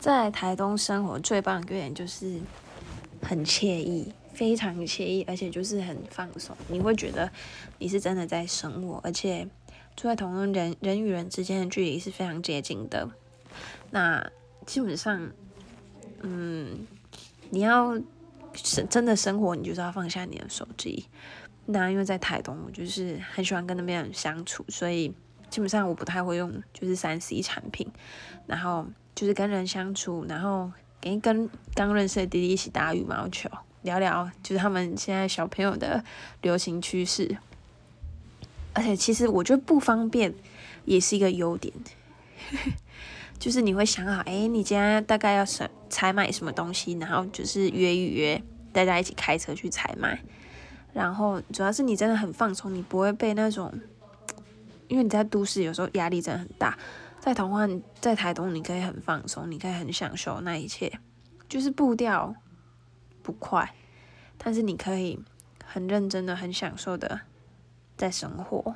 在台东生活最棒的一点就是很惬意，非常惬意，而且就是很放松。你会觉得你是真的在生活，而且住在台东人人与人之间的距离是非常接近的。那基本上，嗯，你要生真的生活，你就是要放下你的手机。那因为在台东，我就是很喜欢跟那边人相处，所以基本上我不太会用就是三 C 产品，然后。就是跟人相处，然后跟跟刚认识的弟弟一起打羽毛球，聊聊就是他们现在小朋友的流行趋势。而且其实我觉得不方便也是一个优点，就是你会想好，哎，你今天大概要采采买什么东西，然后就是约一约，大家一起开车去采买。然后主要是你真的很放松，你不会被那种，因为你在都市有时候压力真的很大。在童话，在台东，你可以很放松，你可以很享受那一切，就是步调不快，但是你可以很认真的、很享受的在生活。